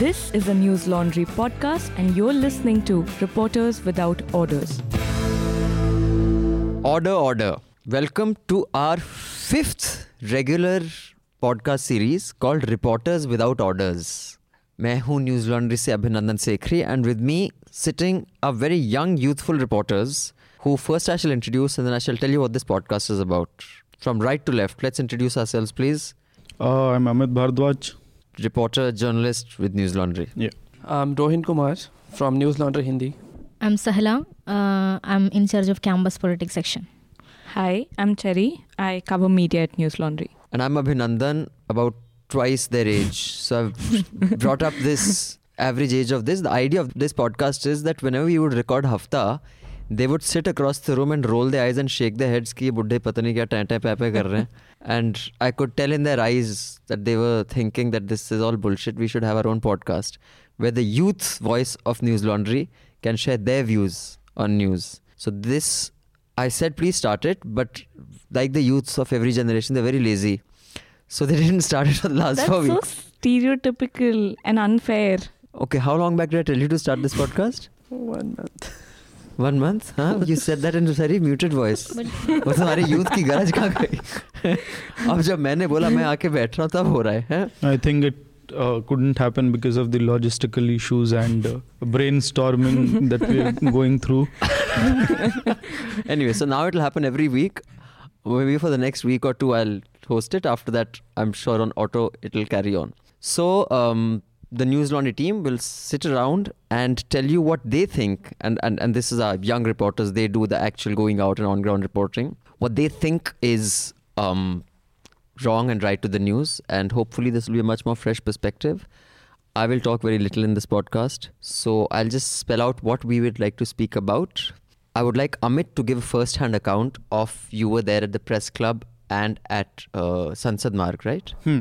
This is a News Laundry podcast, and you're listening to Reporters Without Orders. Order, order. Welcome to our fifth regular podcast series called Reporters Without Orders. मैं हूं news laundry से Abhinandan Sekhri and with me sitting are very young, youthful reporters. who first I shall introduce and then I shall tell you what this podcast is about. From right to left, let's introduce ourselves, please. Uh, I'm Amit Bhardwaj. Reporter, journalist with News Laundry. Yeah. I'm Rohin Kumar from News Laundry Hindi. I'm Sahla. Uh, I'm in charge of campus politics section. Hi, I'm Cherry. I cover media at News Laundry. And I'm Abhinandan, about twice their age. So I've brought up this average age of this. The idea of this podcast is that whenever we would record Hafta, they would sit across the room and roll their eyes and shake their heads कि ये बुड्ढे पता नहीं क्या time पै पै कर रहे हैं and I could tell in their eyes that they were thinking that this is all bullshit we should have our own podcast where the youth's voice of News Laundry can share their views on news so this I said please start it but like the youths of every generation they're very lazy so they didn't start it for the last That's four so weeks stereotypical and unfair. okay how long back did I tell you to start this podcast One month. One month? Huh? You said that in a very muted voice. वो तुम्हारी youth की गरज कहाँ गई अब जब मैंने बोला मैं आके बैठ रहा हूँ तब हो रहा है हैं? I think it uh, couldn't happen because of the logistical issues and uh, brainstorming that we're going through. anyway, so now it'll happen every week. Maybe for the next week or two, I'll host it. After that, I'm sure on auto it'll carry on. So um, the News Laundry team will sit around and tell you what they think. And, and, and this is our young reporters. They do the actual going out and on ground reporting. What they think is um, wrong and right to the news. And hopefully, this will be a much more fresh perspective. I will talk very little in this podcast. So I'll just spell out what we would like to speak about. I would like Amit to give a first hand account of you were there at the press club and at uh, Sansad Marg, right? Hmm.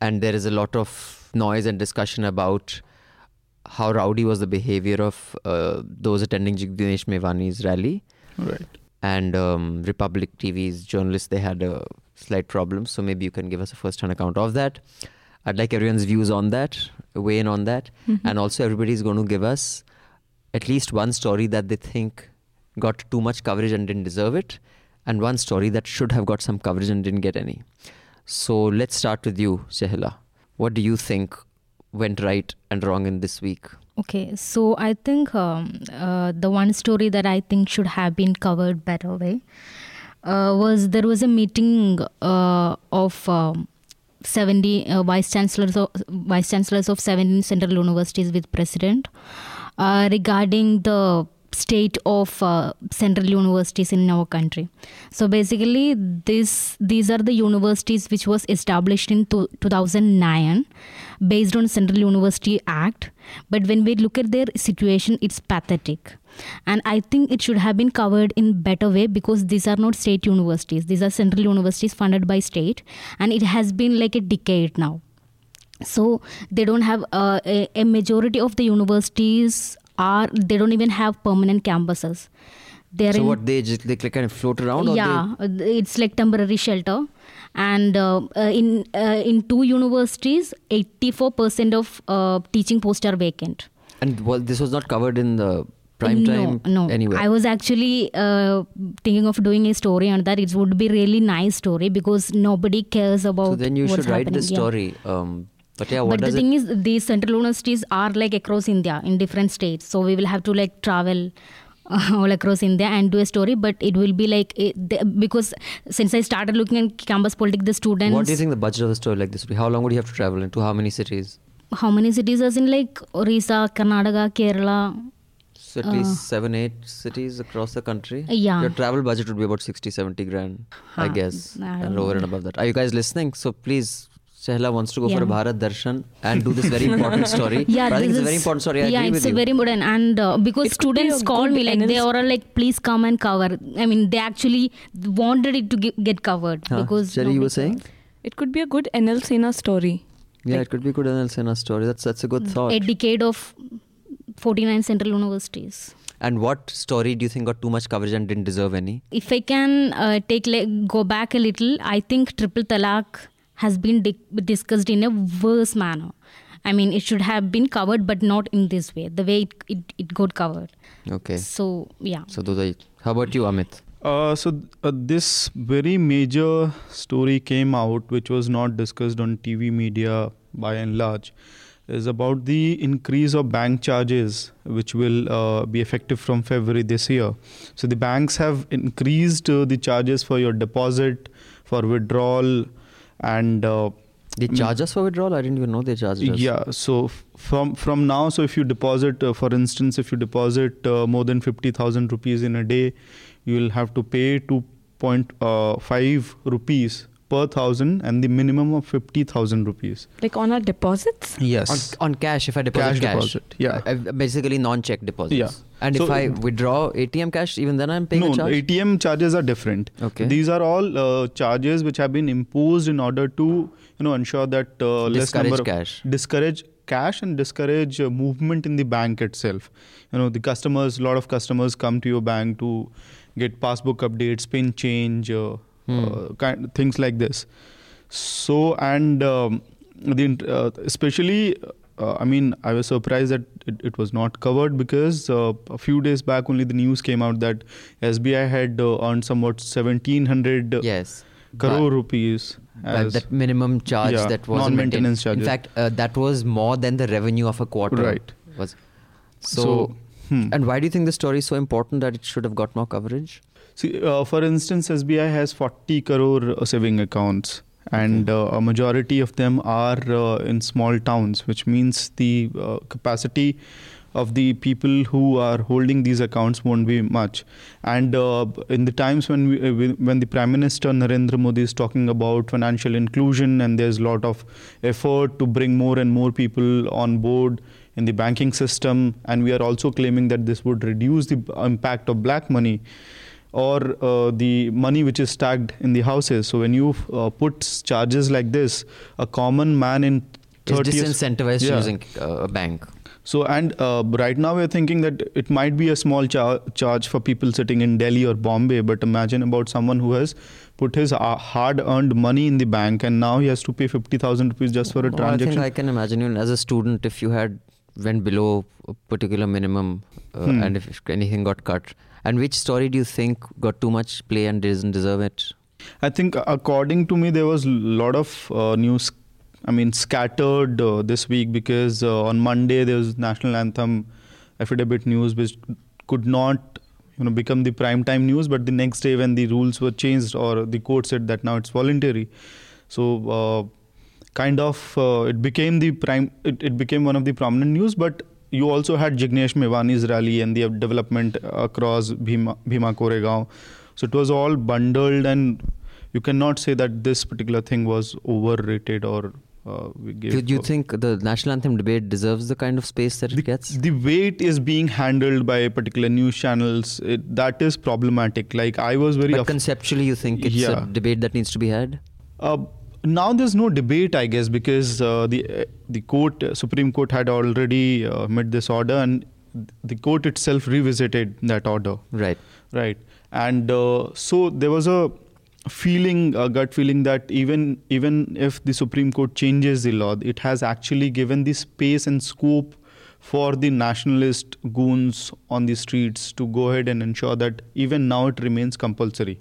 And there is a lot of noise and discussion about how rowdy was the behavior of uh, those attending Jignesh Mevani's rally. Right. And um, Republic TV's journalists, they had a slight problem. So maybe you can give us a first hand account of that. I'd like everyone's views on that, weigh in on that. And also, everybody's going to give us at least one story that they think got too much coverage and didn't deserve it, and one story that should have got some coverage and didn't get any. So let's start with you, Shehla. What do you think went right and wrong in this week? Okay, so I think um, uh, the one story that I think should have been covered better way uh, was there was a meeting uh, of um, 70 uh, vice chancellors of, vice chancellors of 17 central universities with president uh, regarding the state of uh, central universities in our country. So basically this these are the universities which was established in two, 2009 based on central university act. But when we look at their situation it's pathetic. And i think it should have been covered in better way because these are not state universities. These are central universities funded by state and it has been like a decade now. So they don't have uh, a, a majority of the universities are they don't even have permanent campuses they're So in what they just they kind of float around? Yeah uh, it's like temporary shelter and uh, uh, in uh, in two universities 84% of uh, teaching posts are vacant and well, this was not covered in the prime time no, no. anyway. I was actually uh, thinking of doing a story on that. It would be really nice story because nobody cares about. so then you should write the happening. Yeah. story. Um, but yeah, what But the does it thing is, these central universities are like across India in different states. So we will have to like travel uh, all across India and do a story. But it will be like it, the, because since I started looking at campus politics, the students. What do you think the budget of a story like this would be? How long would you have to travel and to how many cities? How many cities? As in like Orissa, Karnataka, Kerala. So at least seven, eight cities across the country. Uh, Yeah. Your travel budget would be about 60, 70 grand, I guess. I and over know. and above that. Are you guys listening? So please, Shehla wants to go for a Bharat Darshan and do this very important story. Yeah, but I think this it's a very important story. I yeah, agree it's with a you. very important, and uh, because It could be students a call me like they NLC are like, please come and cover. I mean, they actually wanted it to get, get covered Huh? because. Jerry, you were saying? It could be a good NL Sena story. Yeah, it could be a good NL Sena story. That's that's a good thought. A decade of 49 central universities. And what story do you think got too much coverage and didn't deserve any? If I can uh, take like, go back a little, I think triple talaq has been di- discussed in a worse manner. I mean, it should have been covered, but not in this way, the way it, it, it got covered. Okay. So, yeah. So those are. How about you, Amit? Uh, so uh, this very major story came out, which was not discussed on TV media by and large, is about the increase of bank charges, which will uh, be effective from February this year. So the banks have increased uh, the charges for your deposit, for withdrawal, and uh, They Mm. charge us for withdrawal? I didn't even know they charged us. yeah. So f- from from now, so if you deposit, uh, for instance, if you deposit uh, more than fifty thousand rupees in a day, you will have to pay two point five uh, rupees per thousand, and the minimum of fifty thousand rupees. Like on our deposits? Yes. On, on cash, if I deposit Cash cash. deposit, yeah. Basically non-check deposits. Yeah. And if I withdraw ATM cash, even then I'm paying no, a charge. ATM charges are different. Okay. These are all uh, charges which have been imposed in order to, you know, ensure that uh, less Discourage number of- cash. discourage cash and discourage uh, movement in the bank itself. You know, the customers, a lot of customers come to your bank to get passbook updates, pin change, uh, Uh, kind things like this. So and um, the uh, especially. Uh, I mean, I was surprised that it, it was not covered because uh, a few days back only the news came out that SBI had uh, earned somewhat 1700 yes. crore But- rupees. as- that minimum charge Yeah, that was non-maintenance In fact, uh, that was more than the revenue of a quarter. Right. Was so. So, hmm. and why do you think the story is so important that it should have got more coverage? See, uh, for instance, SBI has 40 crore uh, saving accounts, and uh, a majority of them are uh, in small towns, which means the uh, capacity of the people who are holding these accounts won't be much. And uh, in the times when we, uh, we- when the Prime Minister Narendra Modi is talking about financial inclusion, and there's a lot of effort to bring more and more people on board in the banking system, and we are also claiming that this would reduce the impact of black money or uh, the money which is tagged in the houses. So when you uh, put charges like this, a common man in It's 30 disincentivized Yeah. using uh, a bank. so and uh, right now we're thinking that it might be a small char- charge for people sitting in Delhi or Bombay, but imagine about someone who has put his uh, hard-earned money in the bank and now he has to pay fifty thousand rupees just for a I transaction. think I can imagine even as a student, if you had went below a particular minimum uh, Hmm. and if anything got cut, and which story do you think got too much play and doesn't deserve it? I think according to me there was a lot of uh, news I mean scattered uh, this week because uh, on Monday there was national anthem affidavit news which could not you know become the prime time news. But the next day when the rules were changed or the court said that now it's voluntary. So uh, kind of uh, it became the prime it, it became one of the prominent news. But you also had Jignesh Mevani's rally and the development across Bhima, Bhima Koregaon so it was all bundled and you cannot say that this particular thing was overrated or uh, Do you think the national anthem debate deserves the kind of space that it gets? the way it is being handled by particular news channels it, that is problematic like i was very But af- conceptually, you think it's Yeah. a debate that needs to be had? Uh, now there's no debate, I guess, because uh, the uh, the court, uh, Supreme Court, had already uh, made this order, and the court itself revisited that order, Right. right? And uh, so there was a feeling, a gut feeling that even even if the Supreme Court changes the law, it has actually given the space and scope for the nationalist goons on the streets to go ahead and ensure that even now it remains compulsory.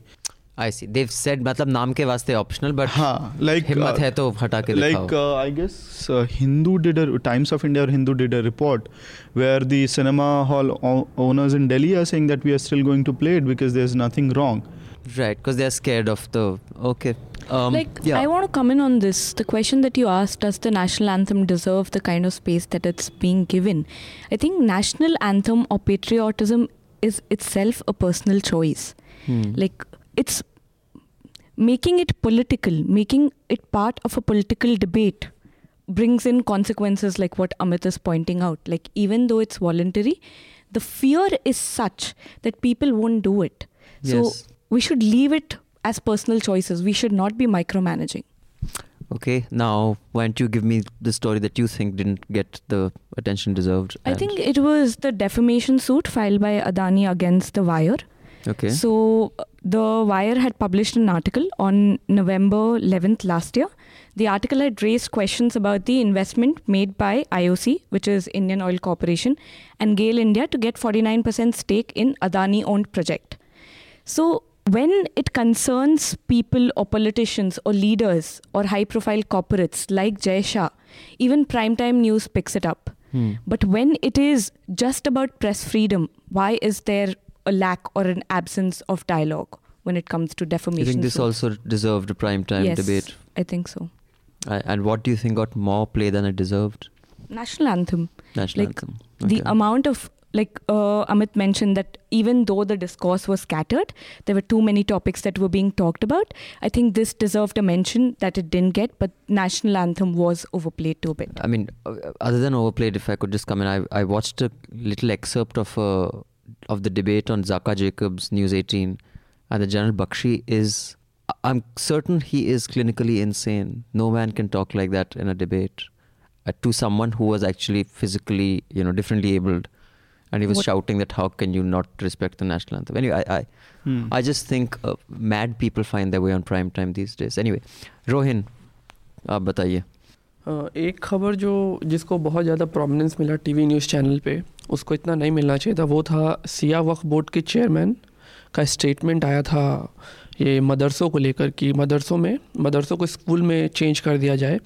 I see. They've said मतलब नाम के वास्ते optional, but हाँ, like हिम्मत uh, है तो हटा के like दिखाओ. uh, I guess uh, Hindu did a Times of India or Hindu did a report where the cinema hall o- owners in Delhi are saying that we are still going to play it because there's nothing wrong. Right, because they're scared of the. Okay. Um, like, yeah. I want to come in on this. The question that you asked does the national anthem deserve the kind of space that it's being given? I think national anthem or patriotism is itself a personal choice. Hmm. Like, it's making it political, making it part of a political debate brings in consequences like what Amit is pointing out. Like, even though it's voluntary, the fear is such that people won't do it. Yes. So, we should leave it as personal choices. We should not be micromanaging. Okay, now why don't you give me the story that you think didn't get the attention deserved? I think it was the defamation suit filed by Adani against The Wire. Okay. So the Wire had published an article on November 11th last year. The article had raised questions about the investment made by IOC, which is Indian Oil Corporation, and GAIL India to get 49% stake in Adani owned project. So when it concerns people or politicians or leaders or high profile corporates like Jay Shah, even primetime news picks it up. Hmm. But when it is just about press freedom, why is there a lack or an absence of dialogue when it comes to defamation? You think this also deserved a prime time yes, debate? I think so. I, and what do you think got more play than it deserved? National anthem. National Like, anthem. The amount of like uh, Amit mentioned that even though the discourse was scattered, there were too many topics that were being talked about. I think this deserved a mention that it didn't get, but national anthem was overplayed to a bit. I mean, uh, other than overplayed, if I could just come in, I, I watched a little excerpt of uh, of the debate on Zakka Jacobs, News 18, and the General Bakshi is I'm certain he is clinically insane. No man can talk like that in a debate uh, to someone who was actually physically, you know, differently abled. And he was what? shouting that how can you not respect the national anthem? Anyway, I I, hmm. I just think uh, mad people find their way on prime time these days. Anyway, Rohin, आप बताइए एक खबर जो जिसको बहुत ज़्यादा prominence मिला TV news channel पे, उसको इतना नहीं मिलना चाहिए था, वो था सिया वक्फ बोर्ड के चेयरमैन का स्टेटमेंट आया था ये मदरसों को लेकर कि मदरसों में मदरसों को स्कूल में चेंज कर दिया जाए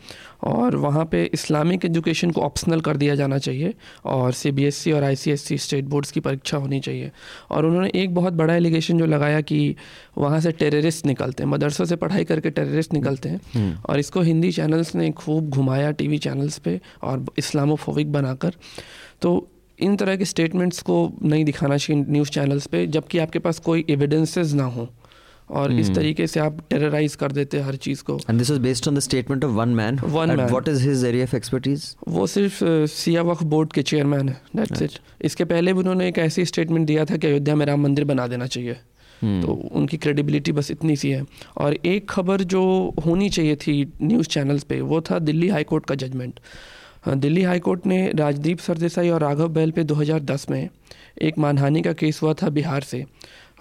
और वहाँ पे इस्लामिक एजुकेशन को ऑप्शनल कर दिया जाना चाहिए और सीबीएसई और आईसीएसई स्टेट बोर्ड्स की परीक्षा होनी चाहिए। और उन्होंने एक बहुत बड़ा एलिगेशन जो लगाया कि वहाँ से टेररिस्ट निकलते हैं मदरसों से पढ़ाई करके टेररिस्ट निकलते हैं Hmm. और इसको हिंदी चैनल्स ने खूब घुमाया टीवी चैनल्स पे और इस्लामोफोबिक बनाकर। तो इन तरह के स्टेटमेंट्स को नहीं दिखाना चाहिए न्यूज़ चैनल्स पे जबकि आपके पास कोई एविडेंसेस ना हो। और इस Hmm. तरीके से आप टेरराइज कर देते हैं हर चीज़ को this was based on the statement of one man. One and man. what is his area of expertise? वो सिर्फ़ सिया वक्फ बोर्ड के चेयरमैन है दैट्स इट इसके पहले भी उन्होंने एक ऐसी स्टेटमेंट दिया था कि अयोध्या में राम मंदिर बना देना चाहिए Hmm. तो उनकी क्रेडिबिलिटी बस इतनी सी है और एक खबर जो होनी चाहिए थी न्यूज़ चैनल्स पे वो था दिल्ली हाई कोर्ट का जजमेंट हाँ, दिल्ली हाई कोर्ट ने राजदीप सरदेसाई और राघव बैल पे 2010 में एक मानहानि का केस हुआ था बिहार से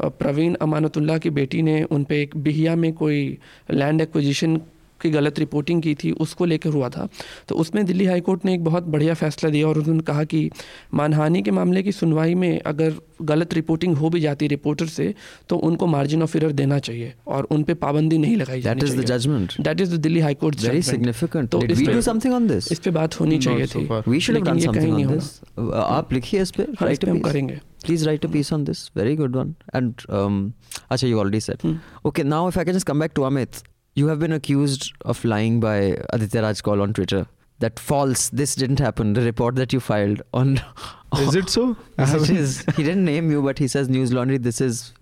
प्रवीण अमानतुल्ला की बेटी ने उन पर एक बिहिया में कोई लैंड एक्विजिशन की गलत रिपोर्टिंग की थी उसको लेकर हुआ था। तो उसमें दिल्ली हाईकोर्ट ने एक बहुत बढ़िया फैसला दिया और उन्होंने कहा कि मानहानि के मामले की सुनवाई में अगर गलत रिपोर्टिंग हो भी जाती रिपोर्टर से तो उनको मार्जिन ऑफ़ एरर देना चाहिए और उन पर पाबंदी नहीं लगाई जानी चाहिए। तो इस पे, बात होनी चाहिए थी। आप लिखिए इस पे हाँ, राइट पे हम करेंगे। Please write a piece on this very good one and अच्छा you already said okay now if I can just come back to Amit You have been accused of lying by Aditya Raj Kaul on Twitter. That false. This didn't happen. The report that you filed on. Is it so? Is. He didn't name you, but he says News Laundry. This is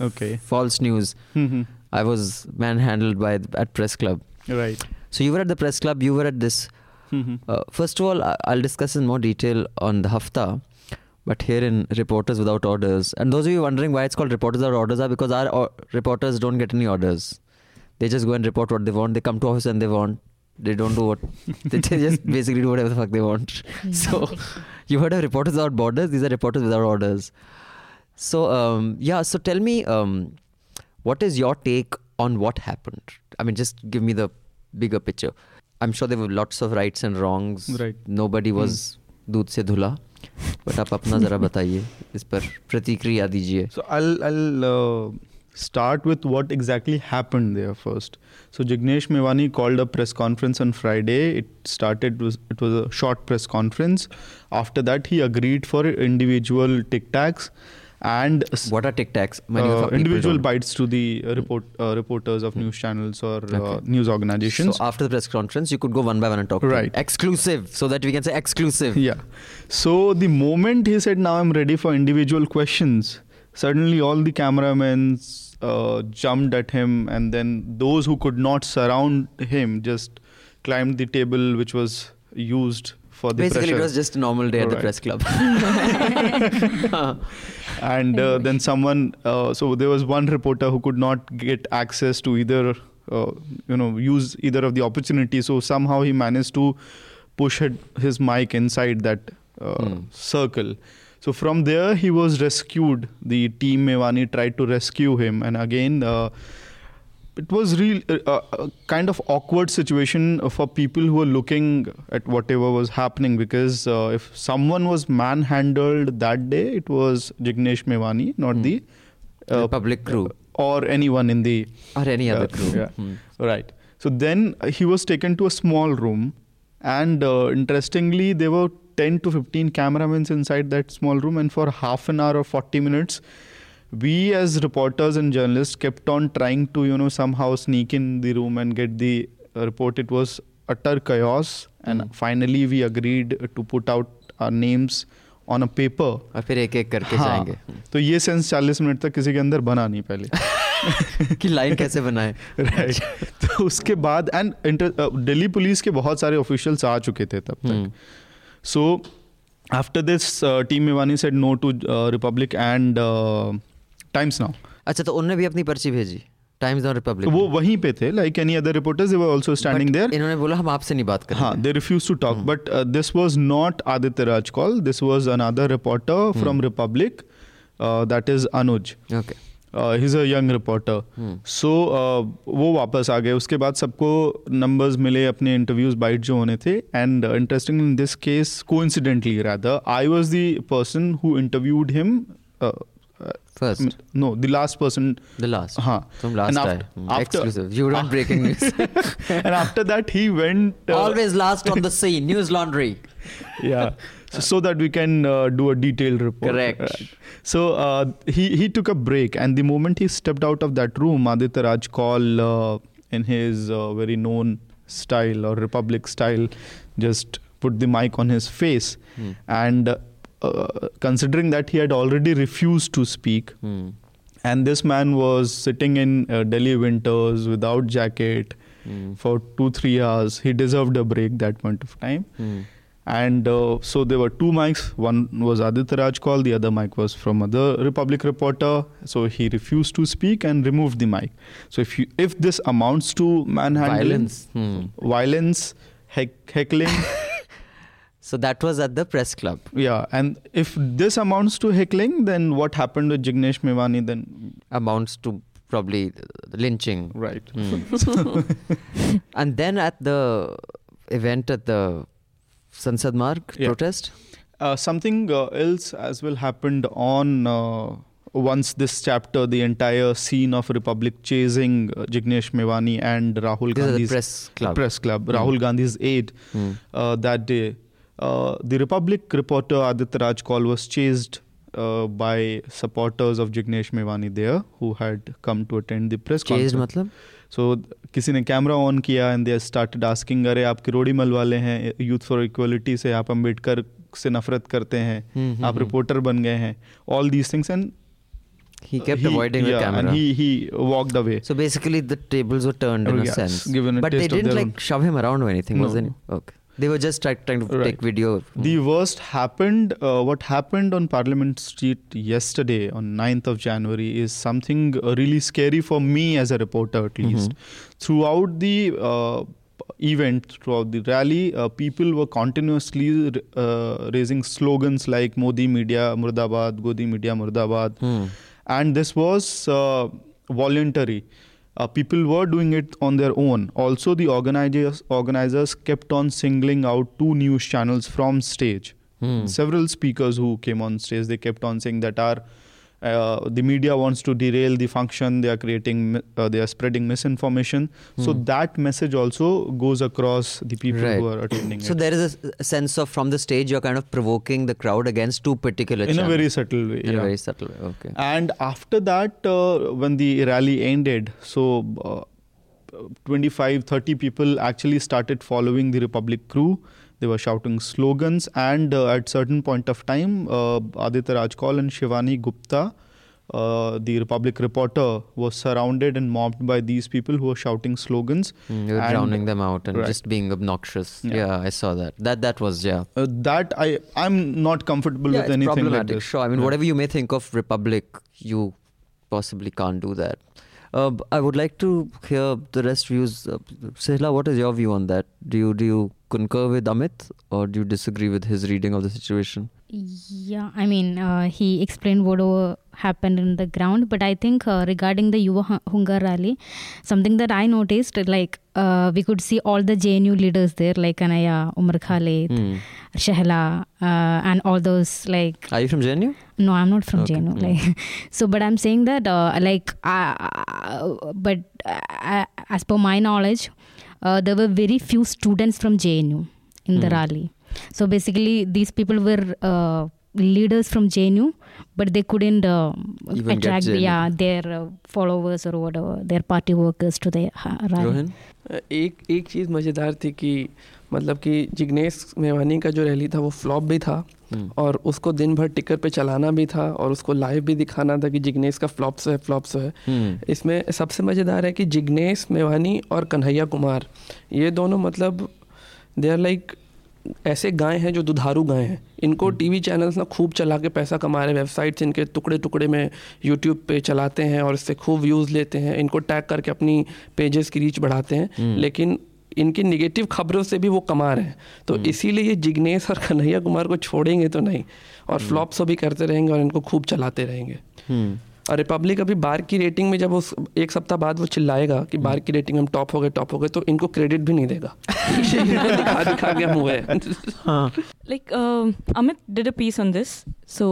Okay. false news. Mhm. I was manhandled by at press club. right. So you were at the press club. You were at this. Mhm. Uh, first of all, I'll discuss in more detail on the Hafta. But here in Reporters Without Orders, and those of you wondering why it's called Reporters Without Orders are because our or- reporters don't get any orders. They just go and report what they want. They come to office and they want. They don't do what. they just basically do whatever the fuck they want. So you heard of Reporters Without Borders? These are Reporters Without Orders. So um, yeah. So tell me, um, what is your take on what happened? I mean, just give me the bigger picture. I'm sure there were lots of rights and wrongs. Right. Nobody was दूध से धुला but आप अपना ज़रा बताइए इस पर प्रतिक्रिया दीजिए So I'll I'll uh, start with what exactly happened there first. So Jignesh Mewani called a press conference on Friday. It started was it was a short press conference. After that, he agreed for individual tic tacs and what are tic tacs uh, individual bites to the uh, report uh, reporters of news channels or uh, news organizations. so after the press conference you could go one by one and talk to. Right. exclusive so that we can say exclusive Yeah. So the moment he said, "Now I'm ready for individual questions," suddenly all the cameramen uh, jumped at him, and then those who could not surround him just climbed the table which was used for the basically pressure. it was just a normal day at the Right. press club and uh, then someone uh, so there was one reporter who could not get access to either uh, you know use either of the opportunities so somehow he managed to push his mic inside that uh, Hmm. circle So from there, he was rescued. The team Mewani tried to rescue him, and again, uh, it was real uh, a kind of awkward situation for people who were looking at whatever was happening because uh, if someone was manhandled that day, it was Jignesh Mewani, not Hmm. the uh, Republic crew. or anyone in the Or any other uh, crew. yeah. Hmm. Right. So then uh, he was taken to a small room, and uh, interestingly, there were 10 to 15 cameramen inside that small room, and for half an hour or 40 minutes, we as reporters and journalists kept on trying to, you know, somehow sneak in the room and get the uh, report. It was utter chaos, and Hmm. finally, we agreed to put out our names on a paper. और फिर एक एक करके हाँ, जाएँगे तो ये sense 40 minute तक किसी के अंदर बना नहीं पहले कि लाइन कैसे बनाए राइट तो उसके बाद एंड दिल्ली पुलिस के बहुत सारे ऑफिशियल्स आ चुके थे तब So after this, uh, Team Mewani said no to uh, Republic and uh, Times Now. अच्छा तो उन्होंने भी अपनी पर्ची भेजी? टाइम्स और रिपब्लिक वो वहीं पे थे like any other reporters they were also standing there इन्होंने बोला हम आपसे नहीं बात करें हाँ they refuse to talk but this was not Aditya Raj Kaul this was another reporter from Republic that is Anuj okay is a young reporter Hmm. So वो वापस आ गए। उसके बाद सबको नंबर्स मिले अपने इंटरव्यूज़ बाइट जो होने थे। And interesting in this case को incidentally rather I was the person who interviewed him first no the last person the last हाँ. तुम last And after- after- exclusive you don't breaking news and after that he went uh, always last on the scene. News laundry. Yeah. So, so that we can uh, do a detailed report Correct. Right. so uh, he he took a break and the moment he stepped out of that room aditya raj kaul uh, in his uh, very known style or republic style just put the mic on his face Hmm. and uh, considering that he had already refused to speak Hmm. and this man was sitting in uh, delhi winters without jacket Hmm. for 2 3 hours he deserved a break that point of time Hmm. And uh, so there were two mics. One was aditya raj kaul. The other mic was from other republic reporter. So he refused to speak and removed the mic. So if you if this amounts to manhandling violence. Hmm. violence heck, heckling. So that was at the press club. Yeah and if this amounts to heckling then what happened with jignesh Mevani then? Amounts to probably lynching. Right. Hmm. and then at the event at the Sansad Marg Yeah. protest Uh, something uh, else as well happened on uh, once this chapter, the entire scene of Republic chasing uh, Jignesh Mewani and Rahul this Gandhi's press club press club, Hmm. Rahul Gandhi's aide Hmm. uh, that day. Uh, the Republic reporter Aditya Raj Kaul was chased uh, by supporters of Jignesh Mewani there who had come to attend the press chased conference. मतलब so किसी ने camera on किया and they started asking अरे आप किरोड़ीमल वाले हैं youth for equality से आप अंबेडकर से नफरत करते हैं हम्म, हम्म, आप हम्म। रिपोर्टर बन गए हैं all these things and he kept he, avoiding yeah, the camera and he he walked away so basically the tables were turned in Oh, a sense given a but they didn't like shove him around or anything no. was it okay they were just try, trying to Right. take video The worst happened, uh, what happened on Parliament Street yesterday on 9th of January is something uh, really scary for me as a reporter at least. Throughout the uh, event, throughout the rally, uh, people were continuously uh, raising slogans like Modi Media Murdabad, Godi Media Murdabad. Hmm. And this was uh, voluntary. Uh, people were doing it on their own. Also, the organizers organizers kept on singling out two news channels from stage. Hmm. Several speakers who came on stage, they kept on saying that our uh, the media wants to derail the function. They are creating, uh, they are spreading misinformation. So Hmm. that message also goes across the people who are attending it. so it there is a sense of from the stage you're kind of provoking the crowd against two particular in a very subtle way. in yeah. a very subtle way okay And after that, uh, when the rally ended, so uh, 25, 30 people actually started following the Republic crew. They were shouting slogans, and uh, at certain point of time, uh, Aditya Raj Kaul and Shivani Gupta, uh, the Republic reporter, was surrounded and mobbed by these people who were shouting slogans. Mm, And- drowning them out and Right. just being obnoxious Yeah. yeah. i saw that that that was yeah Uh, that I I'm not comfortable yeah, with anything like problematic. this. Sure. I mean, Yeah. whatever you may think of Republic, you possibly can't do that. Uh, I would like to hear the rest views. Uh, Sehla, what is your view on that? Do you do you concur with Amit or do you disagree with his reading of the situation? Yeah, I mean, uh, he explained what uh, happened in the ground, but I think uh, regarding the Yuva Hu- Hunkar rally, something that I noticed, like uh, we could see all the JNU leaders there, like Anaya, Umar Khalid, Hmm. Shehla, uh, and all those like Are you from JNU? no i'm not from Okay, JNU. like so but i'm saying that uh, like uh, but uh, as per my knowledge uh, there were very few students from jnu in the Hmm. rally so basically these people were uh, leaders from jnu but they couldn't uh, attract yeah their uh, followers or whatever their party workers to the uh, rally Rohin? एक एक चीज़ मज़ेदार थी कि मतलब कि जिग्नेश मेवानी का जो rally था वो फ्लॉप भी था Hmm. और उसको दिन भर टिकर पे चलाना भी था और उसको लाइव भी दिखाना था कि जिग्नेश का फ्लॉप्स है फ्लॉप्स है Hmm. इसमें सबसे मज़ेदार है कि जिग्नेश मेवानी और कन्हैया कुमार ये दोनों मतलब दे आर लाइक ऐसे गाय हैं जो दुधारू गाय हैं। इनको टीवी चैनल्स ना खूब चला के पैसा कमा रहे हैं वेबसाइट्स इनके टुकड़े टुकड़े में यूट्यूब पे चलाते हैं और इससे खूब व्यूज़ लेते हैं। इनको टैग करके अपनी पेजेस की रीच बढ़ाते हैं। हम्म। लेकिन इनकी निगेटिव खबरों से भी वो कमा रहे हैं। तो इसीलिए ये जिग्नेश और कन्हैया कुमार को छोड़ेंगे तो नहीं और फ्लॉप्स भी करते रहेंगे और इनको खूब चलाते रहेंगे. और रिपब्लिक अभी बार की रेटिंग में जब उस एक सप्ताह बाद वो चिल्लाएगा कि बार की रेटिंग हम टॉप हो गए टॉप हो गए तो इनको क्रेडिट भी नहीं देगा। Like Amit did a piece on this so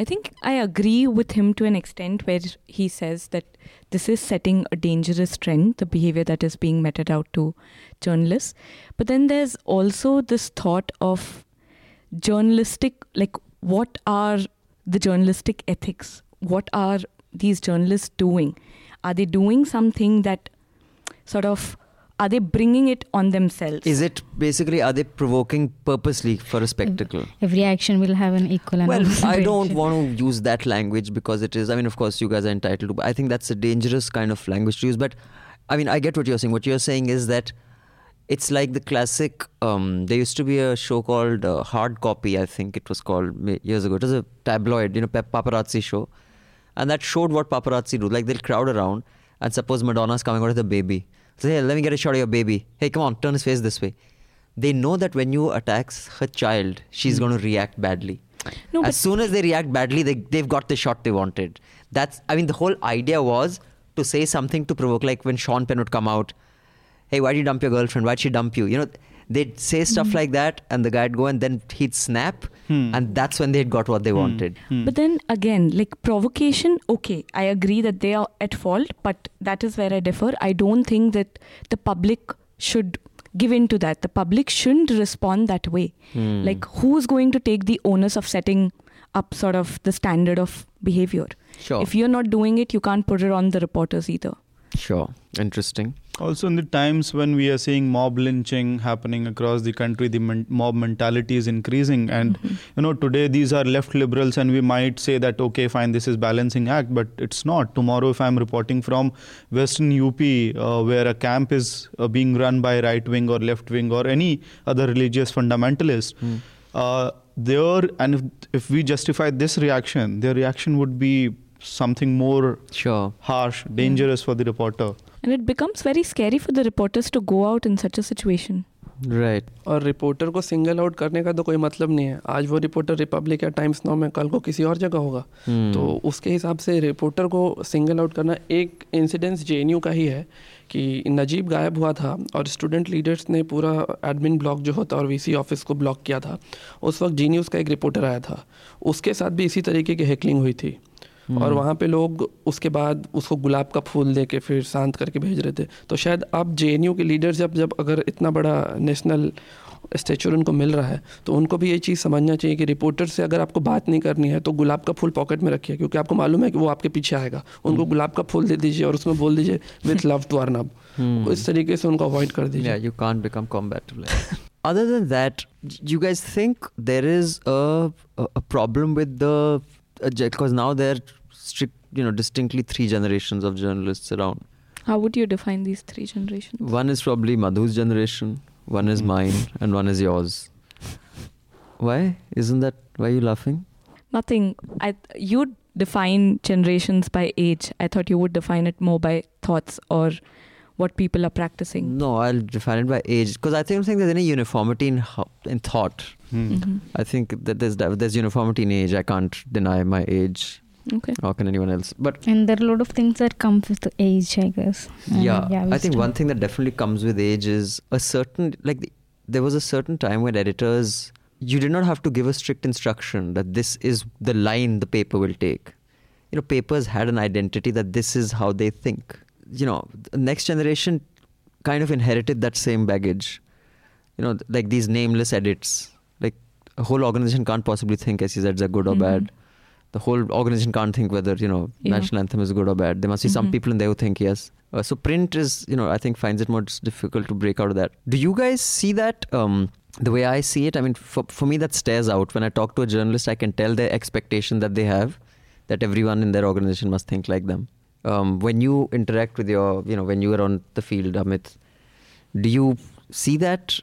I think I agree with him to an extent where he says that this is setting a dangerous trend the behaviour that is being meted out to journalist but then there is also this thought of journalistic like what are the journalistic ethics what are these journalists doing? Are they doing something that sort of are they bringing it on themselves? Is it basically are they provoking purposely for a spectacle? every action will have an equal and Well, I don't want to use that language because it is. I mean, of course, you guys are entitled to. But I think that's a dangerous kind of language to use. But I mean, I get what you're saying. What you're saying is that it's like the classic. Um, there used to be a show called uh, Hard Copy. I think it was called years ago. It was a tabloid, you know, paparazzi show, and that showed what paparazzi do. Like they'll crowd around, and suppose Madonna's coming out with a baby. Say, hey, let me get a shot of your baby. Hey, come on, turn his face this way. They know that when you attacks her child, she's going to react badly No, but as soon as they react badly, they, they've got the shot they wanted. That's, I mean, the whole idea was to say something to provoke, like when Sean Penn would come out, hey, why'd you dump your girlfriend? Why'd she dump you? You know, they'd say stuff like that, and the guy'd go and then he'd snap, Hmm. and that's when they'd got what they wanted. Hmm. But then again, like provocation, okay, I agree that they are at fault, but that is where I differ. I don't think that the public should give in to that. The public shouldn't respond that way. Hmm. Like, who's going to take the onus of setting up sort of the standard of behavior? Sure. If you're not doing it, you can't put it on the reporters either. Sure. Interesting. Also, in the times when we are seeing mob lynching happening across the country, the men- mob mentality is increasing. And, you know, today these are left liberals, and we might say that, okay, fine, this is balancing act, but it's not. Tomorrow, if I'm reporting from Western UP, uh, where a camp is uh, being run by right wing or left wing or any other religious fundamentalist, Hmm. uh, there, and if, if we justify this reaction, their reaction would be something more Sure. harsh, dangerous for the reporter. And it becomes very scary for the reporters to go out in such a situation. Right. और reporter को single out करने का तो कोई मतलब नहीं है आज वो रिपोर्टर रिपब्लिक या टाइम्स नाउ में कल को किसी और जगह होगा Hmm. तो उसके हिसाब से रिपोर्टर को सिंगल आउट करना एक इंसिडेंस जे का ही है कि नजीब गायब हुआ था और स्टूडेंट लीडर्स ने पूरा एडमिन ब्लॉक जो होता है और वीसी ऑफ़िस को ब्लॉक किया था उस वक्त जी का एक रिपोर्टर आया था उसके साथ भी इसी तरीके की हैकलिंग हुई थी और वहाँ पे लोग उसके बाद उसको गुलाब का फूल दे के फिर शांत करके भेज रहे थे। तो शायद अब जे के लीडर जब जब अगर इतना बड़ा नेशनल स्टेचर उनको मिल रहा है तो उनको भी ये चीज़ समझना चाहिए कि रिपोर्टर से अगर आपको बात नहीं करनी है तो गुलाब का फूल पॉकेट में रखिए क्योंकि आपको मालूम है कि वो आपके पीछे आएगा। उनको गुलाब का फूल दे दीजिए और उसमें बोल दीजिए विथ लव टू अर्नब इस तरीके से उनको अवॉइड कर दीजिए। Become combative. Like that. Other than that, you guys think there is a, a problem with the because now there are strict, you know, distinctly three generations of journalists around. How would you define these three generations? One is probably Madhu's generation, one is Hmm. mine, and one is yours. Why? Isn't that why are you laughing? Nothing. I you define generations by age. I thought you would define it more by thoughts or what people are practicing? No, I'll define it by age because I think I'm saying there's any uniformity in in thought. Hmm. Mhm. I think that there's there's uniformity in age. I can't deny my age. Okay. How can anyone else? But And there are a lot of things that come with age, I guess. And yeah, I think one thing that definitely comes with age is a certain like the, there was a certain time when editors you did not have to give a strict instruction that this is the line the paper will take. You know, papers had an identity that this is how they think. You know, the next generation kind of inherited that same baggage. You know, like these nameless edits. Like a whole organization can't possibly think SEZs are good or Mhm. bad. The whole organization can't think whether you know Yeah. national anthem is good or bad. There must be some Mhm. people in there who think yes. Uh, so print is you know I think finds it more difficult to break out of that. Do you guys see that? Um, the way I see it, I mean, for, for me that stares out. When I talk to a journalist, I can tell their expectation that they have that everyone in their organization must think like them. Um, when you interact with your, you know, when you are on the field, Amit, do you see that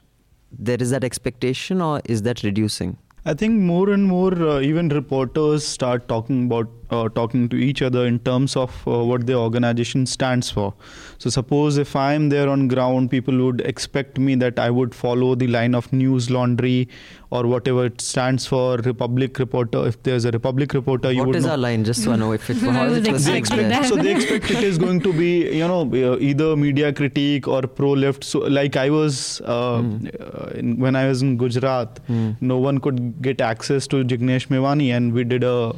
there is that expectation or is that reducing? I think more and more, uh, even reporters start talking about uh, talking to each other in terms of uh, what the organization stands for. So, suppose if I am there on ground, people would expect me that I would follow the line of news laundry or whatever it stands for. Republic reporter. If there's a Republic reporter, you would is know. our line? Just so I know if it, I how is was they perceived expecting there? that. so they expect it is going to be you know uh, either media critique or pro left so like i was uh, uh, in, when i was in gujarat Hmm. no one could get access to jignesh Mevani, and we did a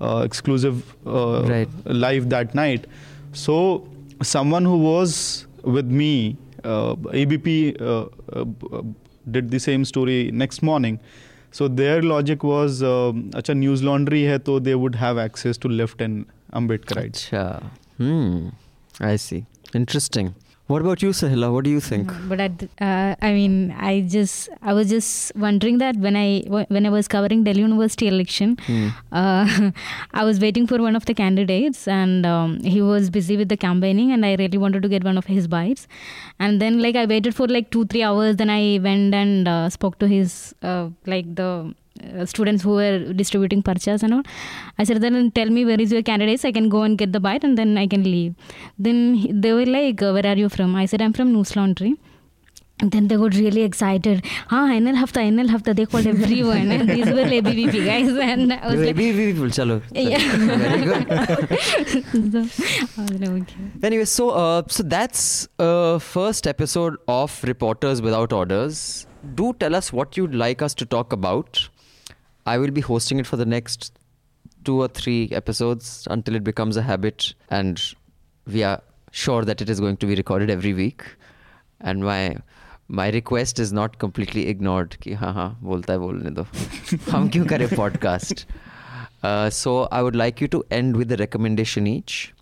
exclusive uh, Right. live that night so someone who was with me uh, abp uh, uh, uh, did the same story next morning so their logic was acha news laundry hai to they would have access to left and ambedkarites Acha. Hmm. I see. Interesting. What about you, Sahila? What do you think? But at, uh, I mean, I just I was just wondering that when I when I was covering Delhi University election, Hmm. uh, I was waiting for one of the candidates, and um, he was busy with the campaigning, and I really wanted to get one of his bites, and then like I waited for like two three hours, then I went and uh, spoke to his uh, like the. Uh, students who were distributing parchas and all i said then tell me where is your candidates i can go and get the bite and then i can leave then they were like uh, where are you from i said i'm from news laundry and then they got really excited. Ah, NL Hafta, NL Hafta. They called everyone. and these were ABVP guys. And I was like, ABV people, chalo. Yeah. Very good. so, like, okay. Anyway, so uh, so that's uh, first episode of Reporters Without Orders. Do tell us what you'd like us to talk about. I will be hosting it for the next two or three episodes until it becomes a habit, and we are sure that it is going to be recorded every week. And my my request is not completely ignored. कि हाँ हाँ बोलता है बोलने दो. हम क्यों करें podcast? Uh, so I would like you to end with a recommendation each.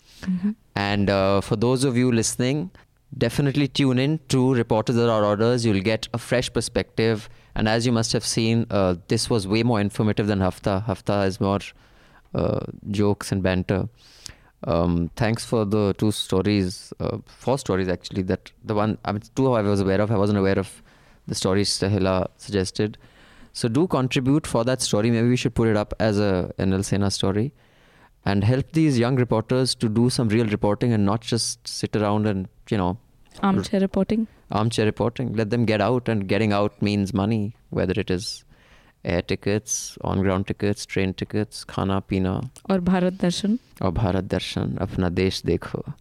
And uh, for those of you listening, definitely tune in to Reporters Without Orders. You'll get a fresh perspective. And as you must have seen, uh, this was way more informative than Hafta. Hafta is more uh, jokes and banter. Um, thanks for the two stories, uh, four stories actually. That the one, I mean, two I was aware of. I wasn't aware of the stories Sahila suggested. So do contribute for that story. Maybe we should put it up as a NL Sena story and help these young reporters to do some real reporting and not just sit around and, you know, Armchair reporting. Armchair reporting. Let them get out, and getting out means money, whether it is air tickets, on ground tickets, train tickets, khana pina, Or Bharat Darshan. or Bharat Darshan, Apna Desh Dekho.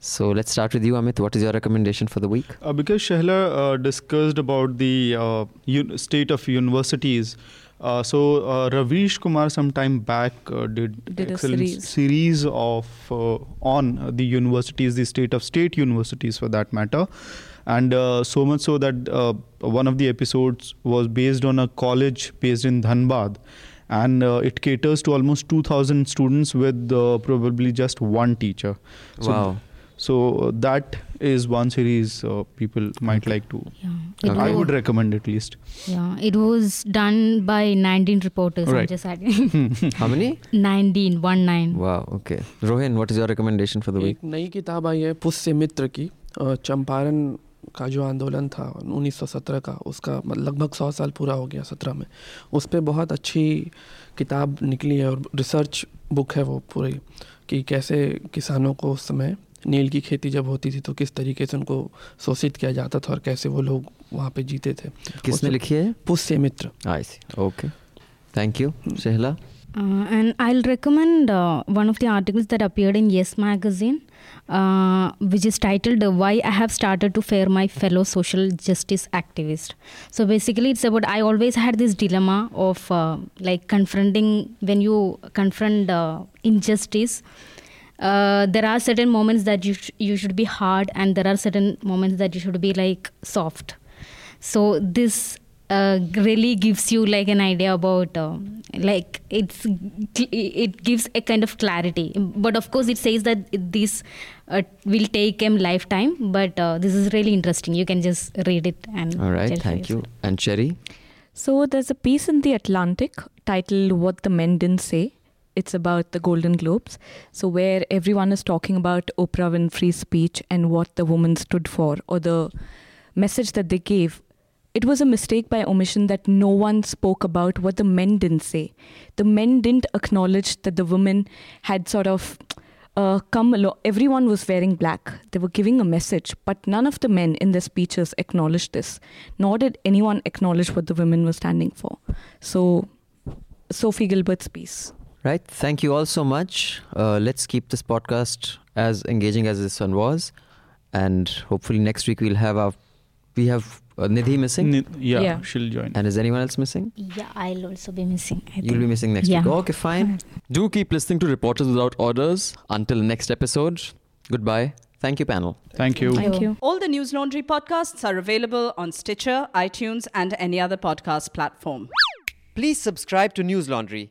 So let's start with you, Amit. What is your recommendation for the week? Uh, because Shahla uh, discussed about the uh, un- state of universities, uh, so uh, Ravish Kumar some time back uh, did, Did a excellent series. series of uh, on uh, the universities, the state of state universities for that matter, and uh, so much so that uh, one of the episodes was based on a college based in Dhanbad. And uh, it caters to almost 2,000 students with uh, probably just one teacher. So wow. So uh, that is one series uh, people might like to. Yeah. Okay. I would recommend at least. yeah. It was done by 19 reporters. I'm Right. just adding. How many? 19, 1 9. Wow. Okay. Rohin, what is your recommendation for the week? एक नई किताब आई है पुष्य मित्र की चंपारण का जो आंदोलन था 1917 का उसका मतलब लगभग सौ साल पूरा हो गया सत्रह में उस पर बहुत अच्छी किताब निकली है और रिसर्च बुक है वो पूरी कि कैसे किसानों को उस समय नील की खेती जब होती थी तो किस तरीके से उनको शोषित किया जाता था और कैसे वो लोग वहाँ पे जीते थे? किसने लिखी है? Pushya Mitra. I see okay thank you सहला and I will recommend one of the articles that appeared in Yes Magazine which is titled why I have started to fear my fellow social justice activist so basically it's about I always had this dilemma of like confronting when you confront injustice Uh, there are certain moments that you sh- you should be hard, and there are certain moments that you should be like soft. So this uh, really gives you like an idea about um, like it's it gives a kind of clarity. But of course it says that this uh, will take a lifetime but uh, this is really interesting. You can just read it and all right thank you. and cherry So there's a piece in the Atlantic titled What the Men Didn't Say. It's about the Golden Globes. So where everyone is talking about Oprah Winfrey's speech and what the woman stood for or the message that they gave. It was a mistake by omission that no one spoke about what the men didn't say. The men didn't acknowledge that the women had sort of uh, come along. Everyone was wearing black. They were giving a message, but none of the men in their speeches acknowledged this, nor did anyone acknowledge what the women were standing for. So, Sophie Gilbert's piece. Right. Thank you all so much. Uh, let's keep this podcast as engaging as this one was, and hopefully next week we'll have our we have uh, Nidhi missing, Ni- yeah, Yeah. she'll join. and is anyone else missing? yeah i'll also be missing I You'll think. be missing next Yeah. week. Okay, fine. Do keep listening to Reporters Without Orders. Until next episode. Goodbye. Thank you, panel. Thank you. Thank you. All the Newslaundry podcasts are available on Stitcher, iTunes, and any other podcast platform. Please subscribe to Newslaundry.